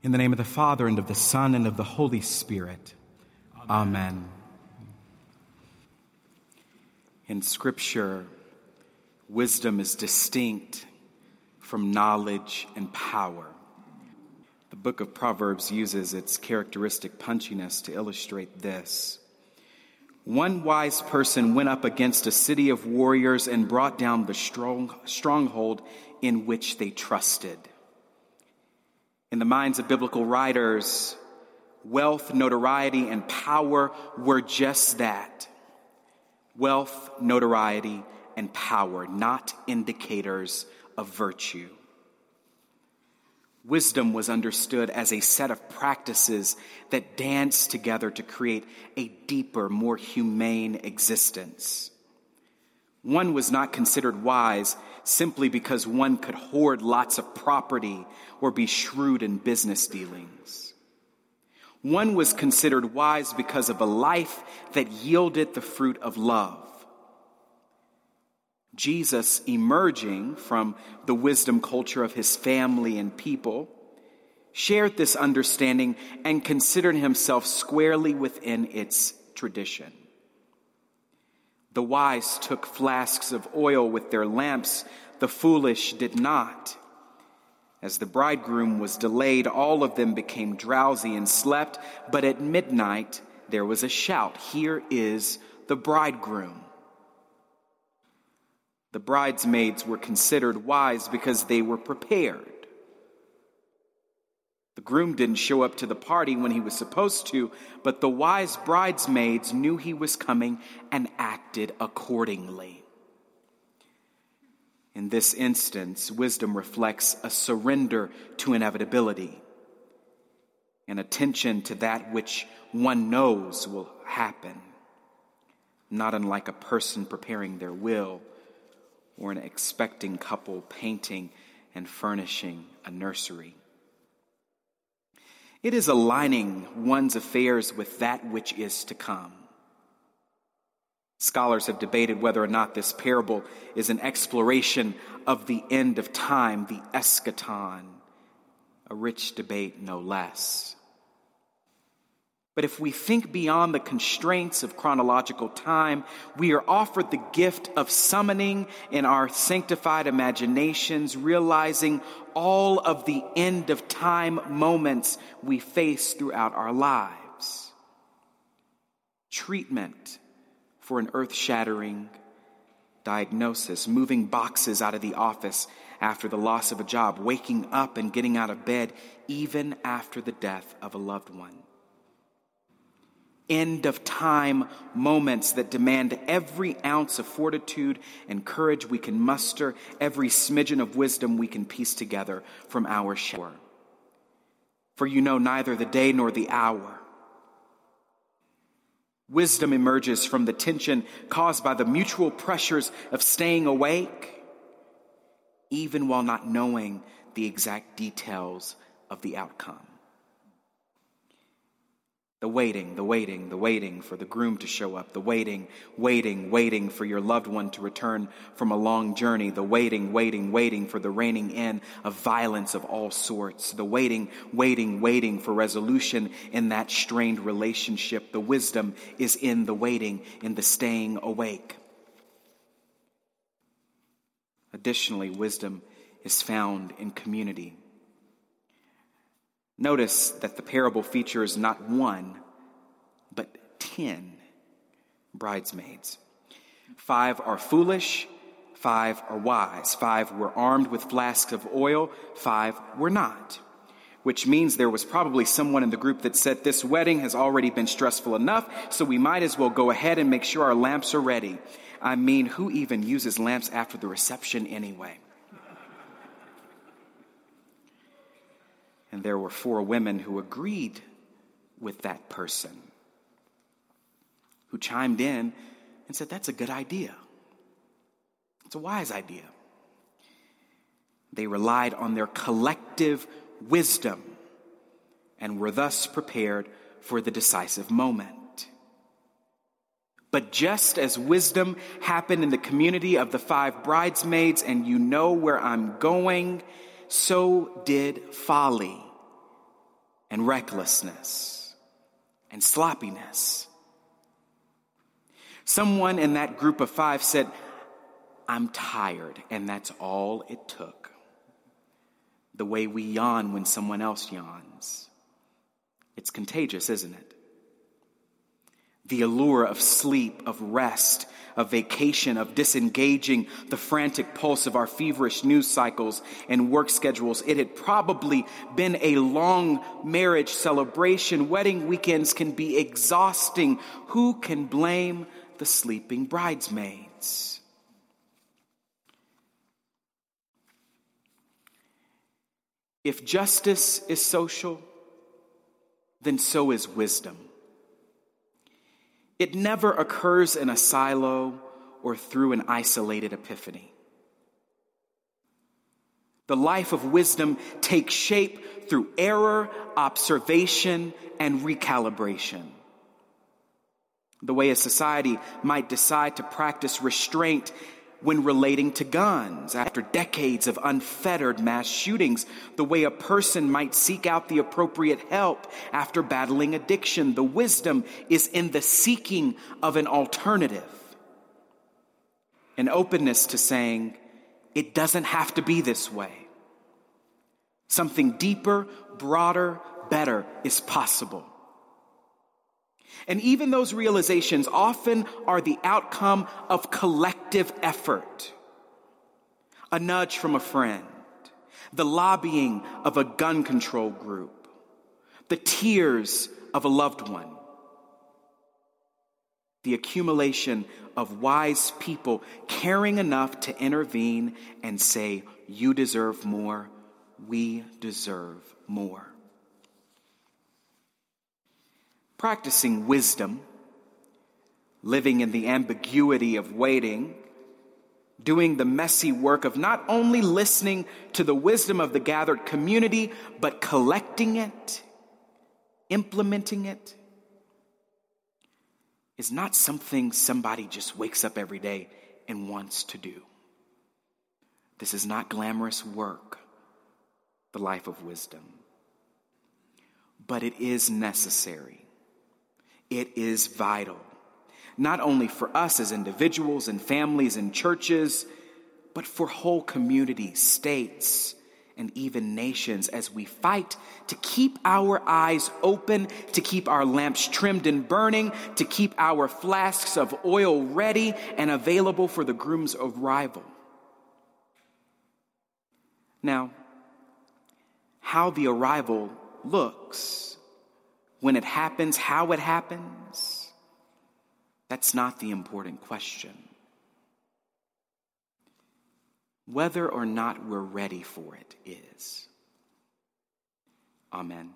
In the name of the Father, and of the Son, and of the Holy Spirit. Amen. In Scripture, wisdom is distinct from knowledge and power. The book of Proverbs uses its characteristic punchiness to illustrate this. One wise person went up against a city of warriors and brought down the strong, stronghold in which they trusted. In the minds of biblical writers, wealth, notoriety, and power were just that wealth, notoriety, and power, not indicators of virtue. Wisdom was understood as a set of practices that dance together to create a deeper, more humane existence. One was not considered wise simply because one could hoard lots of property or be shrewd in business dealings. One was considered wise because of a life that yielded the fruit of love. Jesus, emerging from the wisdom culture of his family and people, shared this understanding and considered himself squarely within its tradition. The wise took flasks of oil with their lamps, the foolish did not. As the bridegroom was delayed, all of them became drowsy and slept, but at midnight there was a shout Here is the bridegroom. The bridesmaids were considered wise because they were prepared. The groom didn't show up to the party when he was supposed to, but the wise bridesmaids knew he was coming and acted accordingly. In this instance, wisdom reflects a surrender to inevitability, an attention to that which one knows will happen, not unlike a person preparing their will or an expecting couple painting and furnishing a nursery. It is aligning one's affairs with that which is to come. Scholars have debated whether or not this parable is an exploration of the end of time, the eschaton, a rich debate no less. But if we think beyond the constraints of chronological time, we are offered the gift of summoning in our sanctified imaginations, realizing all of the end of time moments we face throughout our lives. Treatment for an earth shattering diagnosis, moving boxes out of the office after the loss of a job, waking up and getting out of bed even after the death of a loved one end of time moments that demand every ounce of fortitude and courage we can muster, every smidgen of wisdom we can piece together from our shore. For you know neither the day nor the hour. Wisdom emerges from the tension caused by the mutual pressures of staying awake, even while not knowing the exact details of the outcome. The waiting, the waiting, the waiting for the groom to show up. The waiting, waiting, waiting for your loved one to return from a long journey. The waiting, waiting, waiting for the reining in of violence of all sorts. The waiting, waiting, waiting for resolution in that strained relationship. The wisdom is in the waiting, in the staying awake. Additionally, wisdom is found in community. Notice that the parable features not one, but ten bridesmaids. Five are foolish, five are wise, five were armed with flasks of oil, five were not. Which means there was probably someone in the group that said, This wedding has already been stressful enough, so we might as well go ahead and make sure our lamps are ready. I mean, who even uses lamps after the reception anyway? And there were four women who agreed with that person, who chimed in and said, That's a good idea. It's a wise idea. They relied on their collective wisdom and were thus prepared for the decisive moment. But just as wisdom happened in the community of the five bridesmaids, and you know where I'm going, so did folly and recklessness and sloppiness. Someone in that group of five said, I'm tired, and that's all it took. The way we yawn when someone else yawns. It's contagious, isn't it? The allure of sleep, of rest, of vacation, of disengaging the frantic pulse of our feverish news cycles and work schedules. It had probably been a long marriage celebration. Wedding weekends can be exhausting. Who can blame the sleeping bridesmaids? If justice is social, then so is wisdom. It never occurs in a silo or through an isolated epiphany. The life of wisdom takes shape through error, observation, and recalibration. The way a society might decide to practice restraint when relating to guns after decades of unfettered mass shootings, the way a person might seek out the appropriate help after battling addiction. The wisdom is in the seeking of an alternative, an openness to saying, it doesn't have to be this way. Something deeper, broader, better is possible. And even those realizations often are the outcome of collective effort. A nudge from a friend, the lobbying of a gun control group, the tears of a loved one, the accumulation of wise people caring enough to intervene and say, You deserve more, we deserve more practicing wisdom, living in the ambiguity of waiting, doing the messy work of not only listening to the wisdom of the gathered community, but collecting it, implementing it, is not something somebody just wakes up every day and wants to do. This is not glamorous work, the life of wisdom. But it is necessary. It is vital, not only for us as individuals and families and churches, but for whole communities, states, and even nations as we fight to keep our eyes open, to keep our lamps trimmed and burning, to keep our flasks of oil ready and available for the groom's arrival. Now, how the arrival looks when it happens, how it happens, that's not the important question. Whether or not we're ready for it is. Amen.